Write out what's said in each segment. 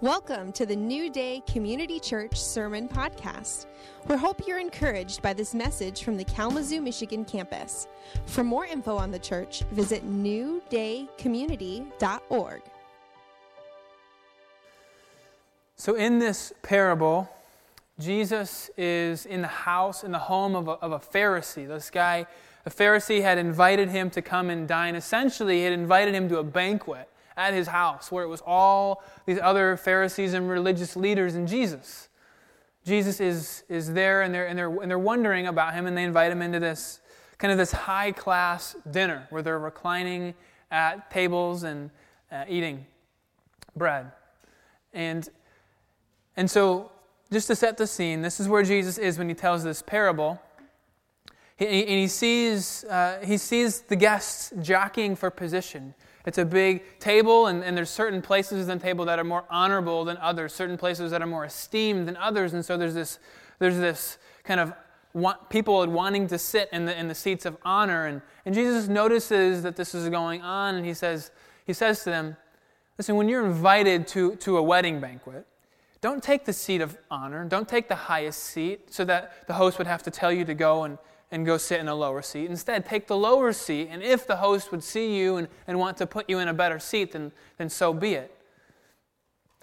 Welcome to the New Day Community Church Sermon Podcast. We hope you're encouraged by this message from the Kalamazoo, Michigan campus. For more info on the church, visit newdaycommunity.org. So, in this parable, Jesus is in the house, in the home of a, of a Pharisee. This guy, a Pharisee, had invited him to come and dine. Essentially, he had invited him to a banquet at his house where it was all these other Pharisees and religious leaders and Jesus. Jesus is, is there and they're, and, they're, and they're wondering about him and they invite him into this kind of this high class dinner where they're reclining at tables and uh, eating bread. And, and so, just to set the scene, this is where Jesus is when he tells this parable. He, and he sees, uh, he sees the guests jockeying for position. It's a big table, and, and there's certain places on the table that are more honorable than others, certain places that are more esteemed than others. And so there's this, there's this kind of want, people wanting to sit in the, in the seats of honor. And, and Jesus notices that this is going on, and he says, he says to them, Listen, when you're invited to, to a wedding banquet, don't take the seat of honor. Don't take the highest seat so that the host would have to tell you to go and, and go sit in a lower seat. Instead, take the lower seat, and if the host would see you and, and want to put you in a better seat, then, then so be it.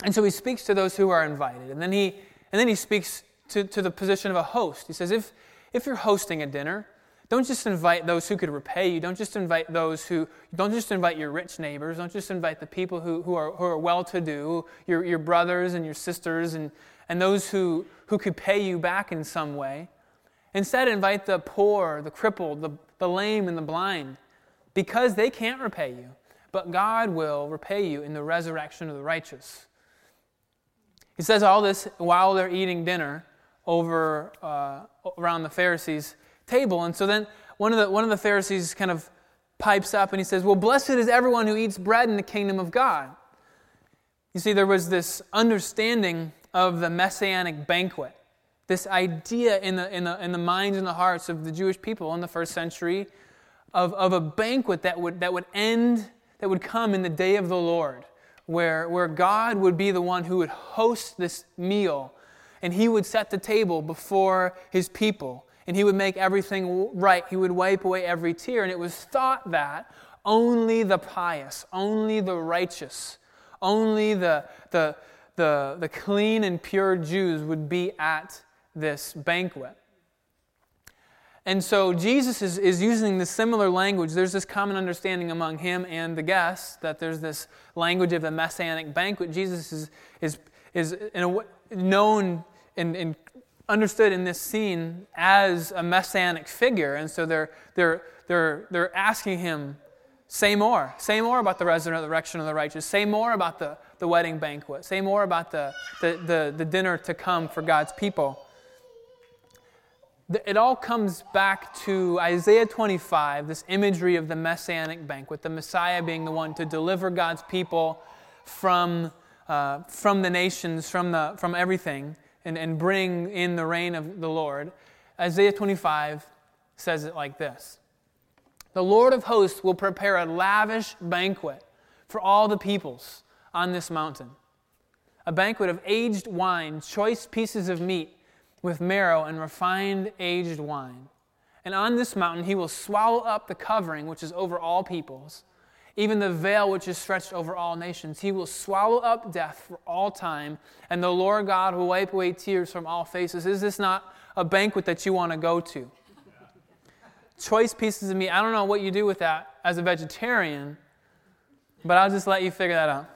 And so he speaks to those who are invited. And then he, and then he speaks to, to the position of a host. He says, if, if you're hosting a dinner, don't just invite those who could repay you. Don't just invite those who, don't just invite your rich neighbors. Don't just invite the people who, who are, who are well to do, your, your brothers and your sisters, and, and those who, who could pay you back in some way. Instead, invite the poor, the crippled, the, the lame, and the blind, because they can't repay you. But God will repay you in the resurrection of the righteous. He says all this while they're eating dinner over uh, around the Pharisees' table. And so then one of, the, one of the Pharisees kind of pipes up and he says, Well, blessed is everyone who eats bread in the kingdom of God. You see, there was this understanding of the messianic banquet this idea in the, in, the, in the minds and the hearts of the Jewish people in the first century of, of a banquet that would, that would end, that would come in the day of the Lord, where, where God would be the one who would host this meal and he would set the table before his people and he would make everything right. He would wipe away every tear. And it was thought that only the pious, only the righteous, only the, the, the, the clean and pure Jews would be at this banquet. And so Jesus is, is using this similar language. There's this common understanding among him and the guests that there's this language of the messianic banquet. Jesus is, is, is in a, known and, and understood in this scene as a messianic figure. And so they're, they're, they're, they're asking him, say more. Say more about the resurrection of the righteous. Say more about the, the wedding banquet. Say more about the, the, the, the dinner to come for God's people it all comes back to Isaiah 25, this imagery of the messianic banquet, the Messiah being the one to deliver God's people from, uh, from the nations, from, the, from everything, and, and bring in the reign of the Lord. Isaiah 25 says it like this The Lord of hosts will prepare a lavish banquet for all the peoples on this mountain, a banquet of aged wine, choice pieces of meat with marrow and refined aged wine. And on this mountain he will swallow up the covering which is over all peoples, even the veil which is stretched over all nations. He will swallow up death for all time, and the Lord God will wipe away tears from all faces. Is this not a banquet that you want to go to? Choice pieces of meat. I don't know what you do with that as a vegetarian, but I'll just let you figure that out.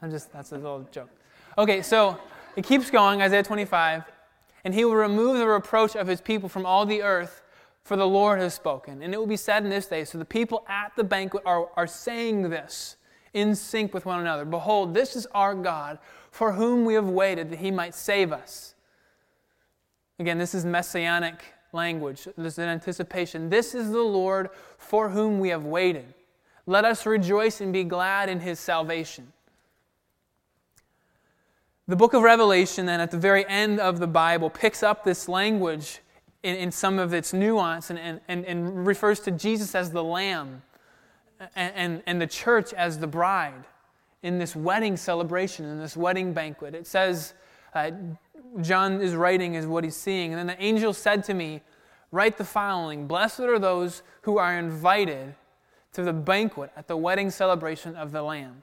I'm just, that's a little joke. Okay, so it keeps going, Isaiah 25 and he will remove the reproach of his people from all the earth, for the Lord has spoken. And it will be said in this day so the people at the banquet are, are saying this in sync with one another Behold, this is our God, for whom we have waited that he might save us. Again, this is messianic language. This is an anticipation. This is the Lord for whom we have waited. Let us rejoice and be glad in his salvation. The book of Revelation, then, at the very end of the Bible, picks up this language in, in some of its nuance and, and, and, refers to Jesus as the Lamb and, and, and the church as the bride. in this wedding celebration, in this wedding banquet. It says, uh, John is writing is what he's seeing. And then the angel said to me, Write the following Blessed are those who are invited to the banquet at the wedding celebration of the Lamb.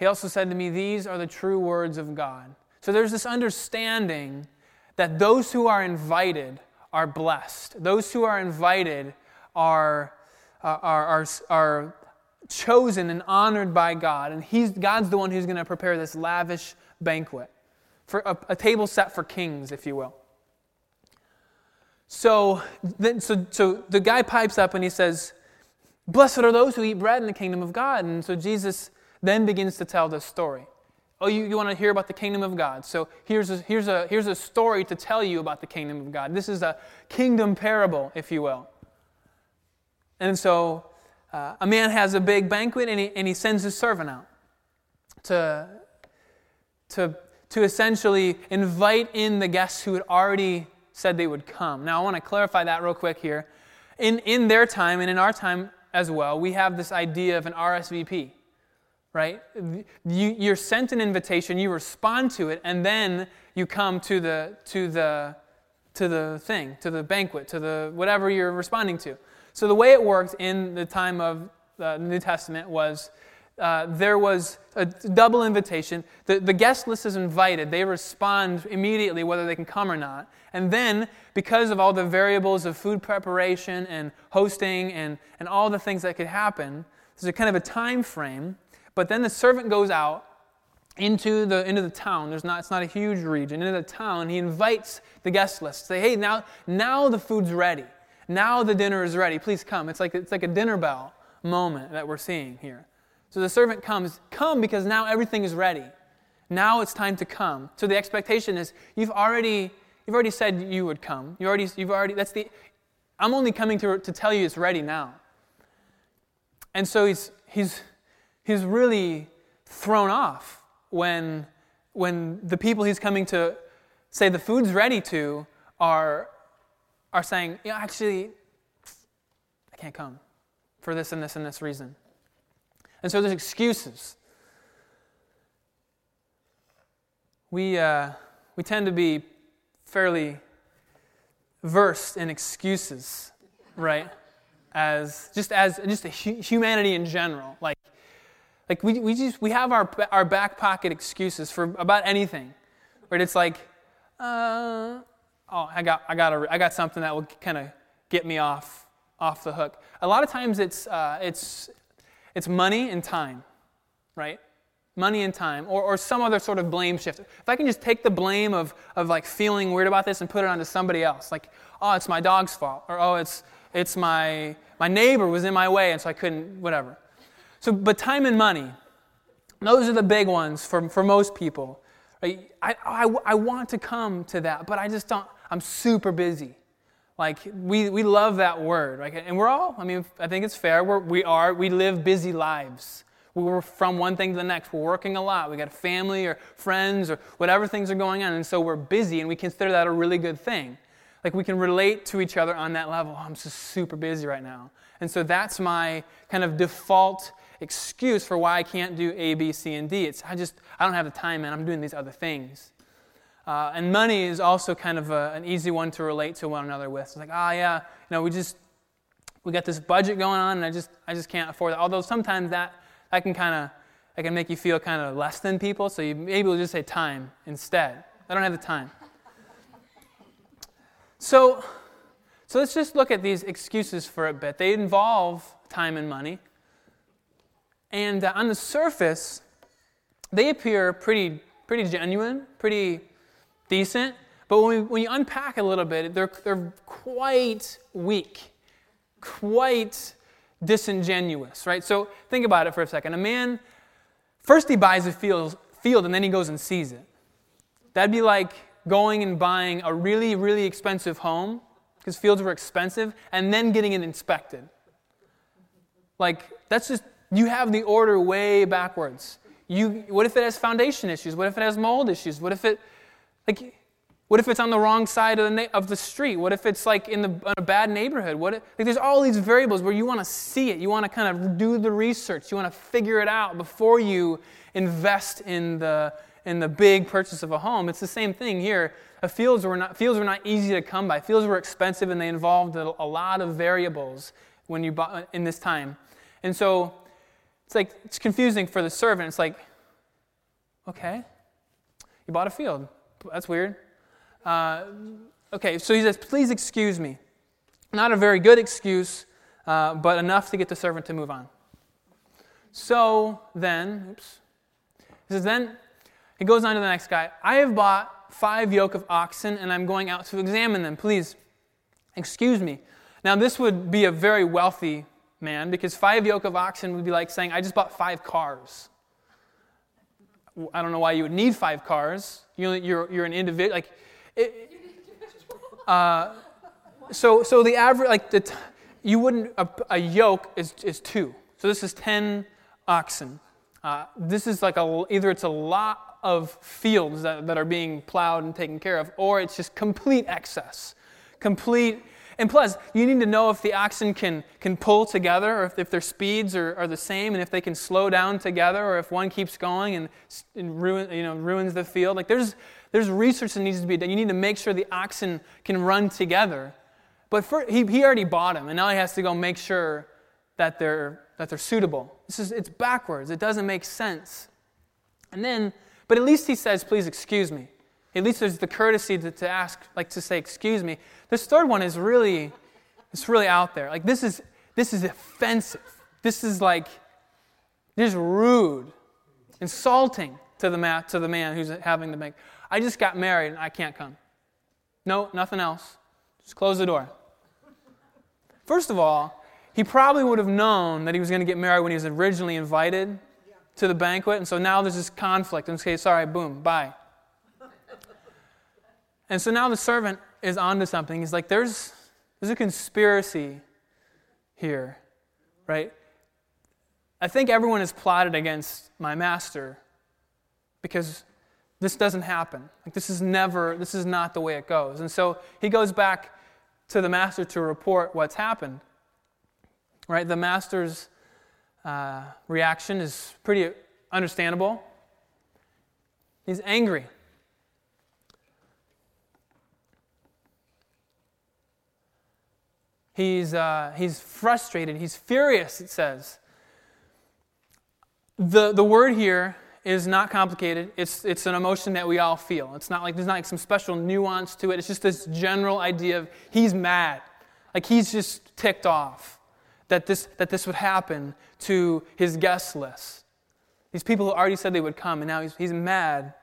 He also said to me, These are the true words of God. So there's this understanding that those who are invited are blessed. Those who are invited are, uh, are, are, are chosen and honored by God. And he's, God's the one who's going to prepare this lavish banquet, for a, a table set for kings, if you will. So, then, so, so the guy pipes up and he says, Blessed are those who eat bread in the kingdom of God. And so Jesus then begins to tell this story. Oh, you, you want to hear about the kingdom of God? So here's a, here's, a, here's a story to tell you about the kingdom of God. This is a kingdom parable, if you will. And so uh, a man has a big banquet and he, and he sends his servant out to, to, to essentially invite in the guests who had already said they would come. Now, I want to clarify that real quick here. In, in their time and in our time as well, we have this idea of an RSVP, right? You, you're sent an invitation, you respond to it, and then you come to the, to the, to the thing, to the banquet, to the whatever you're responding to. So the way it worked in the time of the New Testament was uh, there was a double invitation. The, the guest list is invited. They respond immediately whether they can come or not. And then, because of all the variables of food preparation and hosting and, and all the things that could happen, there's a kind of a time frame. But then the servant goes out into the, into the town. There's not, it's not a huge region. Into the town, he invites the guest list. Say, hey, now, now the food's ready. Now the dinner is ready. Please come. It's like, it's like a dinner bell moment that we're seeing here. So the servant comes, come because now everything is ready. Now it's time to come. So the expectation is you've already you've already said you would come. You already you've already that's the I'm only coming to, to tell you it's ready now. And so he's he's he's really thrown off when when the people he's coming to say the food's ready to are are saying, yeah, actually, I can't come for this and this and this reason. And so there's excuses. We, uh, we tend to be fairly versed in excuses, right? As just as just humanity in general, like like we, we just we have our our back pocket excuses for about anything, right? It's like, uh, oh, I got I got a, I got something that will kind of get me off off the hook. A lot of times it's uh, it's it's money and time, right? Money and time, or, or some other sort of blame shift. If I can just take the blame of, of like feeling weird about this and put it onto somebody else, like, oh, it's my dog's fault, or oh, it's, it's my, my neighbor was in my way and so I couldn't, whatever. So, but time and money, those are the big ones for, for most people. Right? I, I, I want to come to that, but I just don't, I'm super busy. Like, we, we love that word, right? And we're all, I mean, I think it's fair. We're, we are, we live busy lives. We're from one thing to the next. We're working a lot. We got family or friends or whatever things are going on. And so we're busy, and we consider that a really good thing. Like, we can relate to each other on that level. Oh, I'm just super busy right now. And so that's my kind of default excuse for why I can't do A, B, C, and D. It's I just, I don't have the time, and I'm doing these other things. Uh, and money is also kind of a, an easy one to relate to one another with. It's like, oh yeah, you know, we just we got this budget going on, and I just I just can't afford it. Although sometimes that that can kind of that can make you feel kind of less than people. So you maybe we'll just say time instead. I don't have the time. So so let's just look at these excuses for a bit. They involve time and money, and uh, on the surface, they appear pretty pretty genuine, pretty decent. But when, we, when you unpack a little bit, they're, they're quite weak, quite disingenuous, right? So think about it for a second. A man, first he buys a field, field and then he goes and sees it. That'd be like going and buying a really, really expensive home, because fields were expensive, and then getting it inspected. Like, that's just, you have the order way backwards. You, what if it has foundation issues? What if it has mold issues? What if it like, What if it's on the wrong side of the, na- of the street? What if it's like in, the, in a bad neighborhood? What if, like there's all these variables where you want to see it. You want to kind of do the research. You want to figure it out before you invest in the, in the big purchase of a home. It's the same thing here. fields, were not, fields were not easy to come by. Fields were expensive and they involved a, a lot of variables when you bought in this time. And so it's like it's confusing for the servant. It's like, okay, you bought a field. That's weird. Uh, okay, so he says, Please excuse me. Not a very good excuse, uh, but enough to get the servant to move on. So then, oops. He says, Then he goes on to the next guy. I have bought five yoke of oxen, and I'm going out to examine them. Please excuse me. Now, this would be a very wealthy man because five yoke of oxen would be like saying, I just bought five cars. I don't know why you would need five cars. You're, you're, you're an individual. Like, uh, so, so the average, like the, t- you wouldn't, a, a, yoke is, is two. So this is 10 oxen. Uh, this is like a, either it's a lot of fields that, that are being plowed and taken care of, or it's just complete excess. Complete, and plus, you need to know if the oxen can, can pull together, or if, if their speeds are, are the same, and if they can slow down together, or if one keeps going and, and ruin, you know, ruins the field. Like there's, there's research that needs to be done. You need to make sure the oxen can run together. But for, he, he already bought them, and now he has to go make sure that they're, that they're suitable. This is, it's backwards. It doesn't make sense. And then, but at least he says, please excuse me. At least there's the courtesy to, to ask, like to say, excuse me. This third one is really, it's really out there. Like this is, this is offensive. This is like, this is rude, insulting to the, ma- to the man who's having the bank. I just got married and I can't come. No, nothing else. Just close the door. First of all, he probably would have known that he was going to get married when he was originally invited to the banquet, and so now there's this conflict. And say, sorry, boom, bye. And so now the servant is onto something. He's like, there's, there's a conspiracy here, right? I think everyone has plotted against my master because this doesn't happen. Like this is never, this is not the way it goes. And so he goes back to the master to report what's happened. Right? The master's uh, reaction is pretty understandable. He's angry. He's, uh, he's frustrated. He's furious, it says. The, the word here is not complicated. It's, it's an emotion that we all feel. It's not like there's not like some special nuance to it. It's just this general idea of he's mad. Like he's just ticked off that this, that this would happen to his guest list. These people who already said they would come, and now he's, he's mad.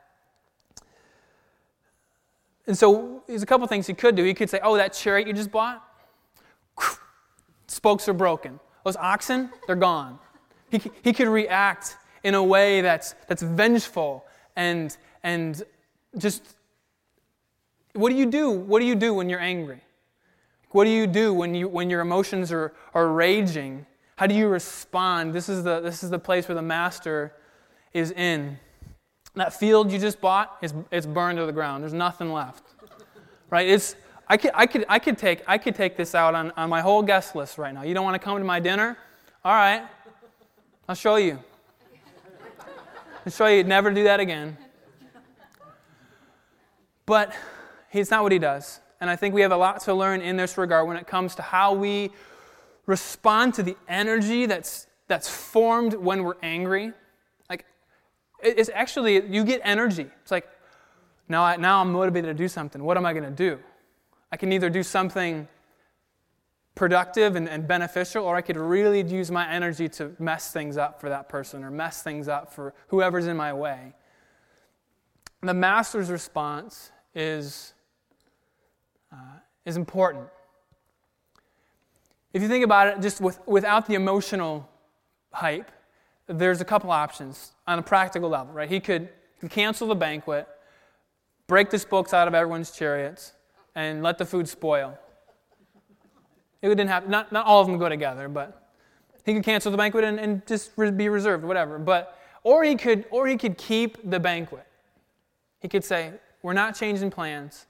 And so there's a couple things he could do. He could say, Oh, that chariot you just bought, spokes are broken. Those oxen, they're gone. He, he could react in a way that's, that's vengeful and, and just what do you do? What do you do when you're angry? What do you do when, you, when your emotions are, are raging? How do you respond? This is, the, this is the place where the master is in. That field you just bought is it's burned to the ground. There's nothing left. Right? It's, I, could, I, could, I, could take, I could take this out on, on my whole guest list right now. You don't want to come to my dinner? All right. I'll show you and show you never do that again. But he's not what he does. And I think we have a lot to learn in this regard when it comes to how we respond to the energy that's, that's formed when we're angry. Like, it's actually, you get energy. It's like, now, I, now I'm motivated to do something. What am I going to do? I can either do something productive and, and, beneficial, or I could really use my energy to mess things up for that person or mess things up for whoever's in my way. The master's response is, uh, is important. If you think about it, just with, without the emotional hype, there's a couple options on a practical level, right? He could cancel the banquet, break the spokes out of everyone's chariots, and let the food spoil it didn't happen. Not, not all of them go together, but he could cancel the banquet and, and just be reserved, whatever. But or he could or he could keep the banquet. He could say, "We're not changing plans.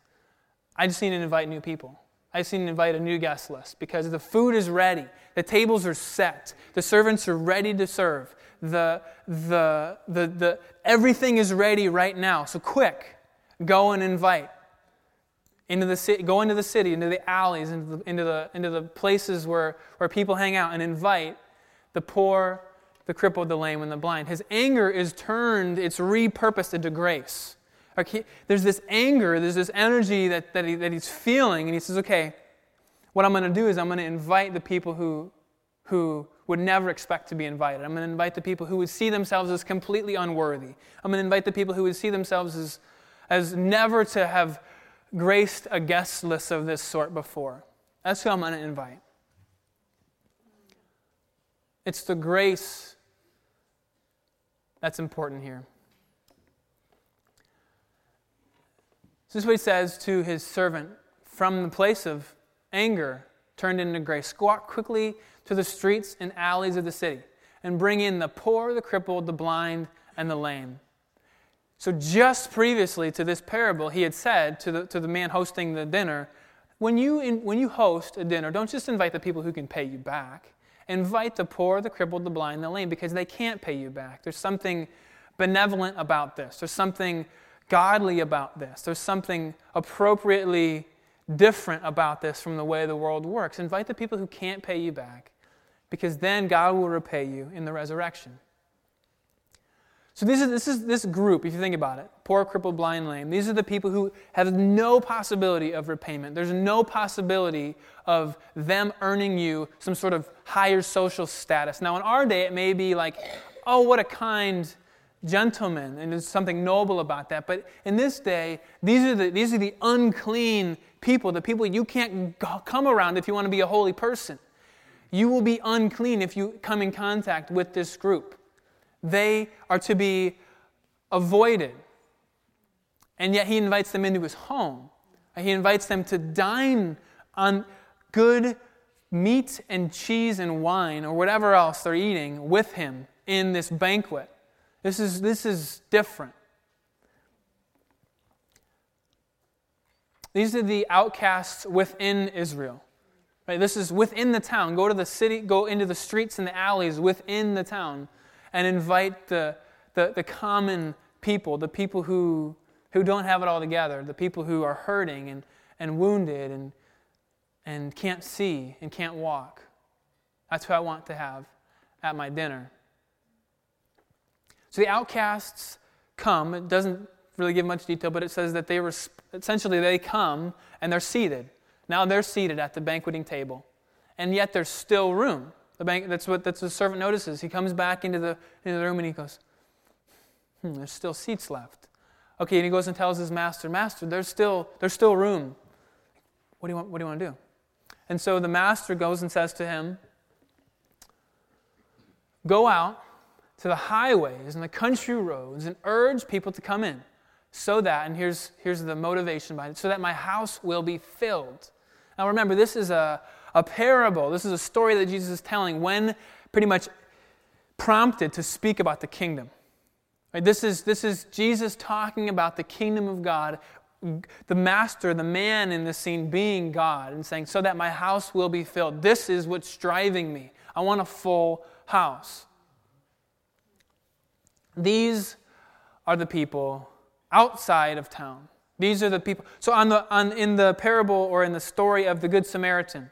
I just need to invite new people. I just need to invite a new guest list because the food is ready. The tables are set. The servants are ready to serve. The, the, the, the, everything is ready right now. So quick, go and invite. Into the city, go into the city, into the alleys, into the, into the, into the places where, where people hang out, and invite the poor, the crippled, the lame, and the blind. His anger is turned, it's repurposed into grace. Okay, there's this anger, there's this energy that, that, he, that he's feeling, and he says, okay, what I'm going to do is I'm going to invite the people who, who would never expect to be invited. I'm going to invite the people who would see themselves as completely unworthy. I'm going to invite the people who would see themselves as, as never to have graced a guest list of this sort before. That's who I'm going to invite. It's the grace that's important here. This is what he says to his servant from the place of anger turned into grace. Out quickly to the streets and alleys of the city and bring in the poor, the crippled, the blind, and the lame. So, just previously to this parable, he had said to the, to the man hosting the dinner, when you, in, when you host a dinner, don't just invite the people who can pay you back. Invite the poor, the crippled, the blind, the lame, because they can't pay you back. There's something benevolent about this. There's something godly about this. There's something appropriately different about this from the way the world works. Invite the people who can't pay you back, because then God will repay you in the resurrection. So this is, this is this group, if you think about it poor, crippled, blind, lame. These are the people who have no possibility of repayment. There's no possibility of them earning you some sort of higher social status. Now, in our day, it may be like, oh, what a kind gentleman, and there's something noble about that. But in this day, these are the, these are the unclean people, the people you can't come around if you want to be a holy person. You will be unclean if you come in contact with this group. They are to be avoided. And yet he invites them into his home. He invites them to dine on good meat and cheese and wine or whatever else they're eating with him in this banquet. This is, this is different. These are the outcasts within Israel. Right? This is within the town. Go to the city, go into the streets and the alleys within the town and invite the, the, the common people, the people who, who don't have it all together, the people who are hurting and, and wounded and, and can't see and can't walk. That's who I want to have at my dinner. So the outcasts come. It doesn't really give much detail, but it says that they were essentially they come and they're seated. Now they're seated at the banqueting table, and yet there's still room. The bank, that's what that's the servant notices. He comes back into the, into the room and he goes, hmm, there's still seats left. Okay, and he goes and tells his master, Master, there's still, there's still room. What do, you want, what do you want to do? And so the master goes and says to him, Go out to the highways and the country roads and urge people to come in so that, and here's, here's the motivation behind it, so that my house will be filled. Now remember, this is a, a parable. This is a story that Jesus is telling when pretty much prompted to speak about the kingdom. Right? This, is, this is Jesus talking about the kingdom of God, the master, the man in the scene being God, and saying, So that my house will be filled. This is what's driving me. I want a full house. These are the people outside of town. These are the people. So, on the, on, in the parable or in the story of the Good Samaritan,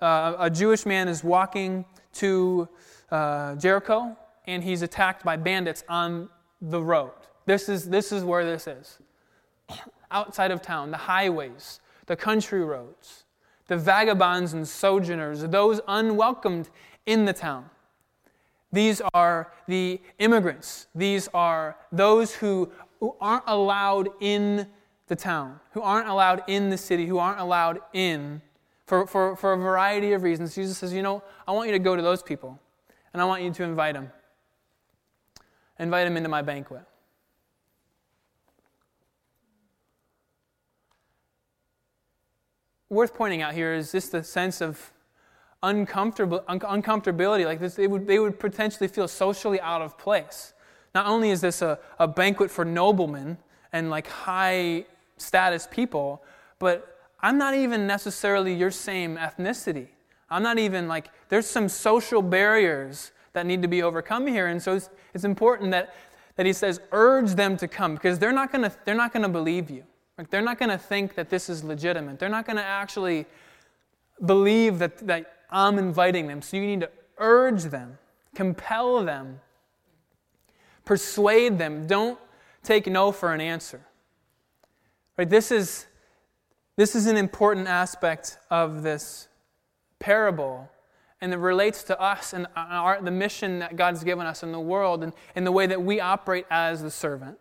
uh, a Jewish man is walking to uh, Jericho and he's attacked by bandits on the road. This is, this is where this is. Outside of town, the highways, the country roads, the vagabonds and sojourners, those unwelcomed in the town. These are the immigrants. These are those who, who aren't allowed in the town, who aren't allowed in the city, who aren't allowed in for, for, for a variety of reasons. Jesus says, You know, I want you to go to those people, and I want you to invite them. Invite them into my banquet. Worth pointing out here is just the sense of uncomfortable, un- uncomfortability. Like this, they would, they would potentially feel socially out of place. Not only is this a, a banquet for noblemen and like high status people, but I'm not even necessarily your same ethnicity. I'm not even like, there's some social barriers that need to be overcome here. And so it's, it's important that, that he says, urge them to come because they're not going to believe you. Like, they're not going to think that this is legitimate. They're not going to actually believe that, that I'm inviting them. So you need to urge them, compel them, persuade them. Don't take no for an answer. Right? This is, this is an important aspect of this parable, and it relates to us and our, the mission that God's given us in the world and, and the way that we operate as the servant.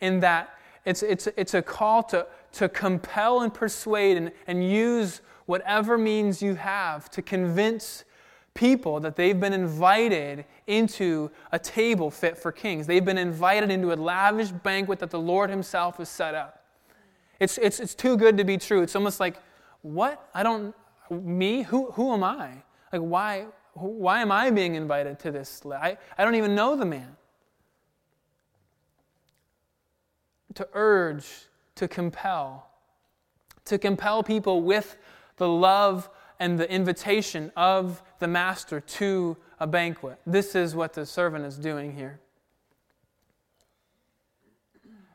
In that it's, it's, it's a call to, to compel and persuade and, and use whatever means you have to convince people that they've been invited into a table fit for kings. They've been invited into a lavish banquet that the Lord Himself has set up. It's, it's, it's too good to be true. It's almost like, what? I don't, me? Who, who am I? Like, why, why am I being invited to this? I, I don't even know the man. To urge, to compel, to compel people with the love and the invitation of the master to a banquet. This is what the servant is doing here.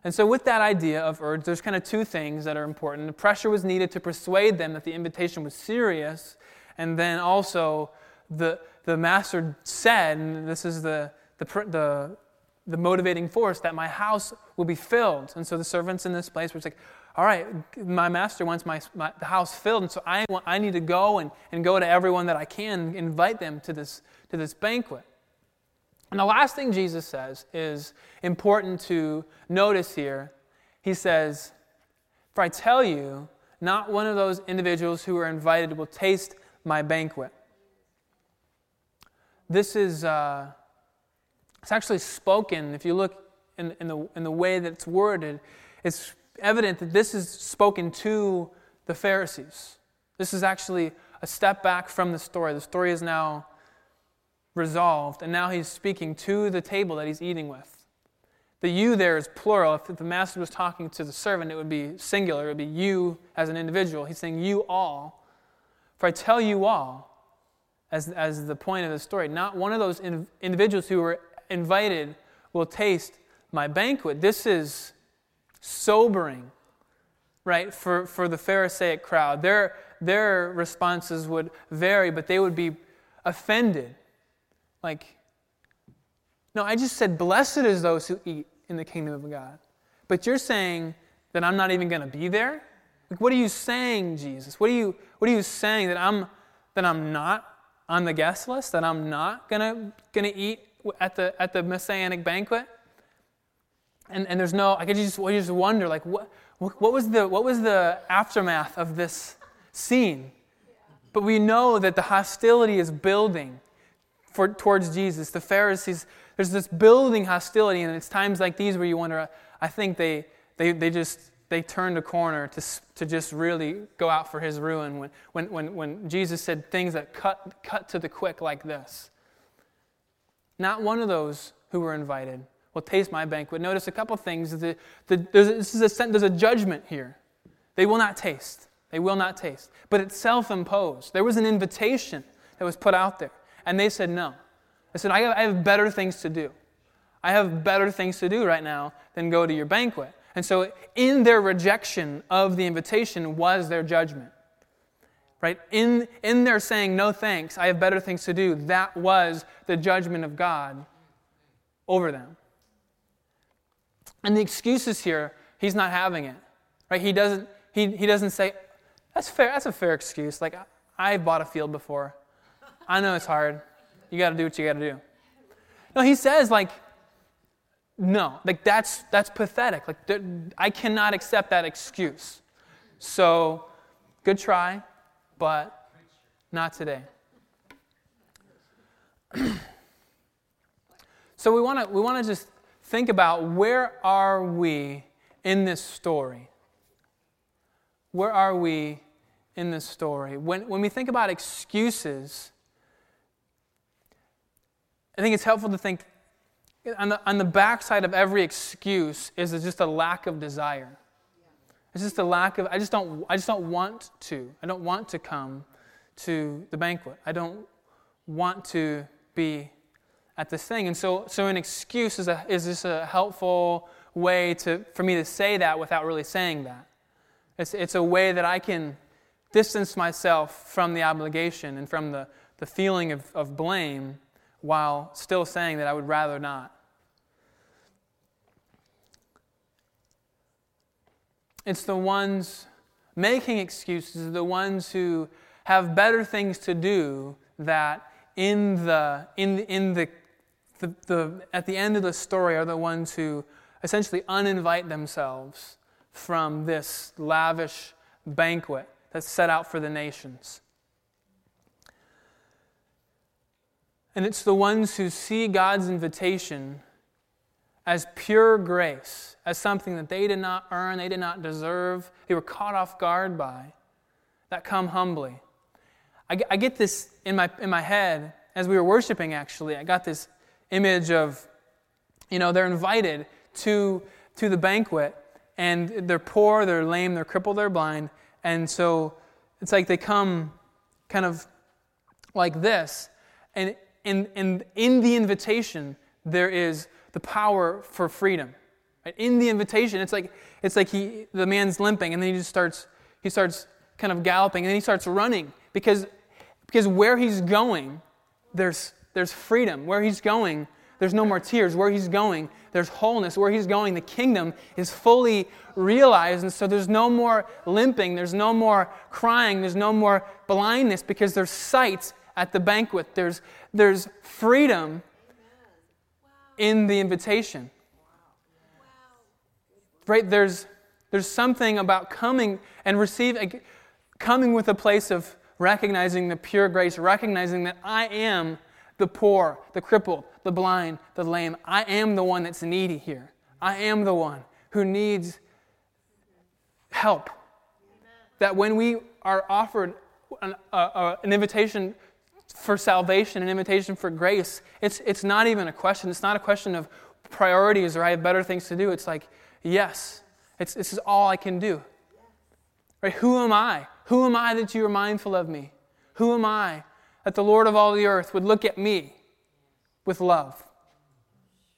And so, with that idea of urge, there's kind of two things that are important. The pressure was needed to persuade them that the invitation was serious, and then also the, the master said, and this is the, the, the, the motivating force, that my house will be filled. And so the servants in this place were like, all right, my master wants my, my, the house filled, and so I, want, I need to go and, and go to everyone that I can, invite them to this, to this banquet. And the last thing Jesus says is important to notice here. He says, For I tell you, not one of those individuals who are invited will taste my banquet. This is, uh, it's actually spoken, if you look in, in, the, in the way that it's worded, it's evident that this is spoken to the Pharisees. This is actually a step back from the story. The story is now resolved, and now he's speaking to the table that he's eating with. The you there is plural. If the master was talking to the servant, it would be singular. It would be you as an individual. He's saying, You all. For I tell you all, as, as the point of the story, not one of those in, individuals who were invited will taste my banquet. This is sobering, right, for, for the Pharisaic crowd. Their, their responses would vary, but they would be offended like, no, I just said, blessed is those who eat in the kingdom of God. But you're saying that I'm not even going to be there? Like, what are you saying, Jesus? What are you, what are you saying that I'm, that I'm not on the guest list? That I'm not going to eat at the, at the messianic banquet? And, and there's no, I could just, I just wonder, like, what, what, was the, what was the aftermath of this scene? But we know that the hostility is building for, towards Jesus. The Pharisees, there's this building hostility, and it's times like these where you wonder, uh, I think they, they, they just they turned a corner to, to just really go out for his ruin when, when, when, when Jesus said things that cut, cut to the quick like this. Not one of those who were invited will taste my banquet. Notice a couple things. The, the, there's, this is a, there's a judgment here. They will not taste. They will not taste. But it's self imposed. There was an invitation that was put out there. And they said no. I said, I have, I have better things to do. I have better things to do right now than go to your banquet. And so, in their rejection of the invitation was their judgment. Right? In, in their saying, no thanks, I have better things to do, that was the judgment of God over them. And the excuses here, he's not having it. Right? He doesn't, he, he doesn't say, that's fair, that's a fair excuse. Like, I bought a field before. I know it's hard. You got to do what you got to do. No, he says, like, no, like that's that's pathetic. Like I cannot accept that excuse. So, good try, but not today. so we want to we want to just think about where are we in this story? Where are we in this story? When when we think about excuses, I think it's helpful to think on the, on the backside of every excuse is just a lack of desire. It's just a lack of, I just don't, I just don't want to. I don't want to come to the banquet. I don't want to be at this thing. And so, so an excuse is, a, is just a helpful way to, for me to say that without really saying that. It's, it's a way that I can distance myself from the obligation and from the, the feeling of, of blame while still saying that I would rather not. It's the ones making excuses, the ones who have better things to do that in the, in in the, the, the, at the end of the story are the ones who essentially uninvite themselves from this lavish banquet that's set out for the nations. And it's the ones who see God's invitation as pure grace, as something that they did not earn, they did not deserve, they were caught off guard by, that come humbly. I, I get this in my, in my head as we were worshiping, actually. I got this image of, you know, they're invited to, to the banquet, and they're poor, they're lame, they're crippled, they're blind, and so it's like they come kind of like this. And, and, and in the invitation, there is the power for freedom. Right? In the invitation, it's like it's like he the man's limping, and then he just starts he starts kind of galloping, and then he starts running because because where he's going, there's there's freedom. Where he's going, there's no more tears. Where he's going, there's wholeness. Where he's going, the kingdom is fully realized. And so there's no more limping, there's no more crying, there's no more blindness because there's sight at the banquet. There's, there's freedom in the invitation. Right? There's, there's something about coming and receiving, coming with a place of recognizing the pure grace, recognizing that I am the poor, the crippled, the blind, the lame. I am the one that's needy here. I am the one who needs help. That when we are offered an, uh, an invitation for salvation, an invitation for grace, it's, it's not even a question. It's not a question of priorities or I have better things to do. It's like, yes, it's, this is all I can do. Right? Who am I? Who am I that you are mindful of me? Who am I that the Lord of all the earth would look at me with love?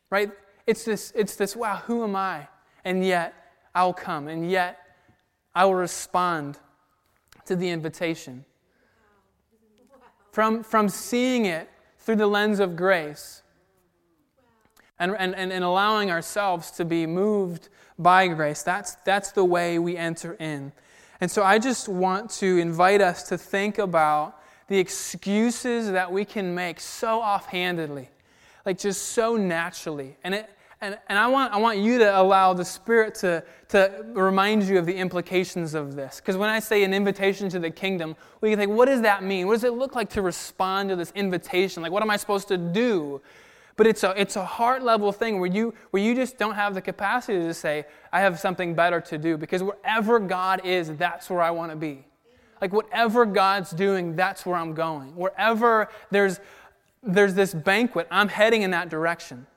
Right? It's this, it's this, wow, who am I? And yet I'll come, and yet I will respond to the invitation from, from seeing it through the lens of grace and, and, and, allowing ourselves to be moved by grace. That's, that's the way we enter in. And so I just want to invite us to think about the excuses that we can make so offhandedly, like just so naturally. And it, and, and I, want, I want you to allow the Spirit to, to remind you of the implications of this. Because when I say an invitation to the kingdom, we can think, what does that mean? What does it look like to respond to this invitation? Like, what am I supposed to do? But it's a, it's a heart level thing where you, where you just don't have the capacity to say, I have something better to do. Because wherever God is, that's where I want to be. Like, whatever God's doing, that's where I'm going. Wherever there's, there's this banquet, I'm heading in that direction.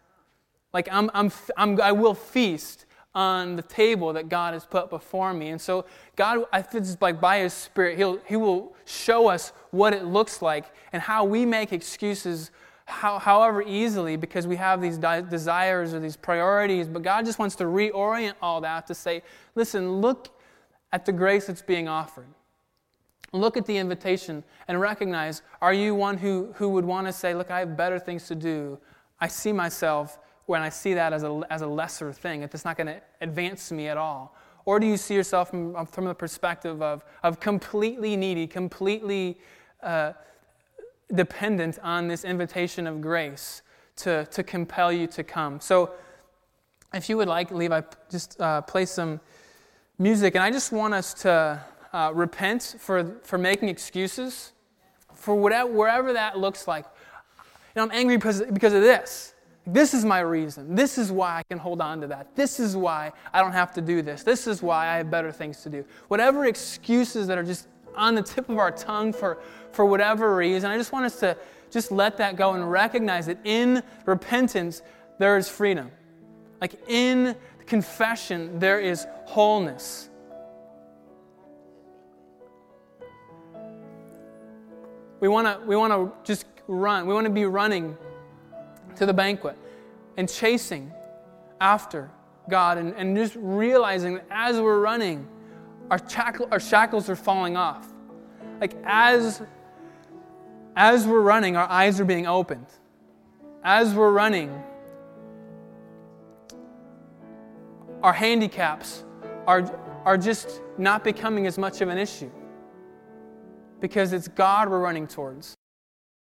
Like I'm, I'm, I'm, I will feast on the table that God has put before me. And so God, I think it's like by His Spirit, He'll, He will show us what it looks like and how we make excuses how, however easily because we have these di- desires or these priorities. But God just wants to reorient all that to say, listen, look at the grace that's being offered. Look at the invitation and recognize are you one who, who would want to say, Look, I have better things to do? I see myself when I see that as a, as a lesser thing, if it's not going to advance me at all? Or do you see yourself from, um, from the perspective of, of completely needy, completely uh, dependent on this invitation of grace to, to compel you to come? So, if you would like, Levi, just uh, play some music. And I just want us to uh, repent for, for making excuses for whatever, wherever that looks like. I'm angry because, because of this. This is my reason. This is why I can hold on to that. This is why I don't have to do this. This is why I have better things to do. Whatever excuses that are just on the tip of our tongue for, for whatever reason, I just want us to just let that go and recognize that in repentance, there is freedom. Like in confession, there is wholeness. We want to we wanna just run. We want to be running to the banquet and chasing after God and, and just realizing that as we're running, our, our shackles are falling off. Like as, as we're running, our eyes are being opened. As we're running, our handicaps are, are just not becoming as much of an issue because it's God we're running towards.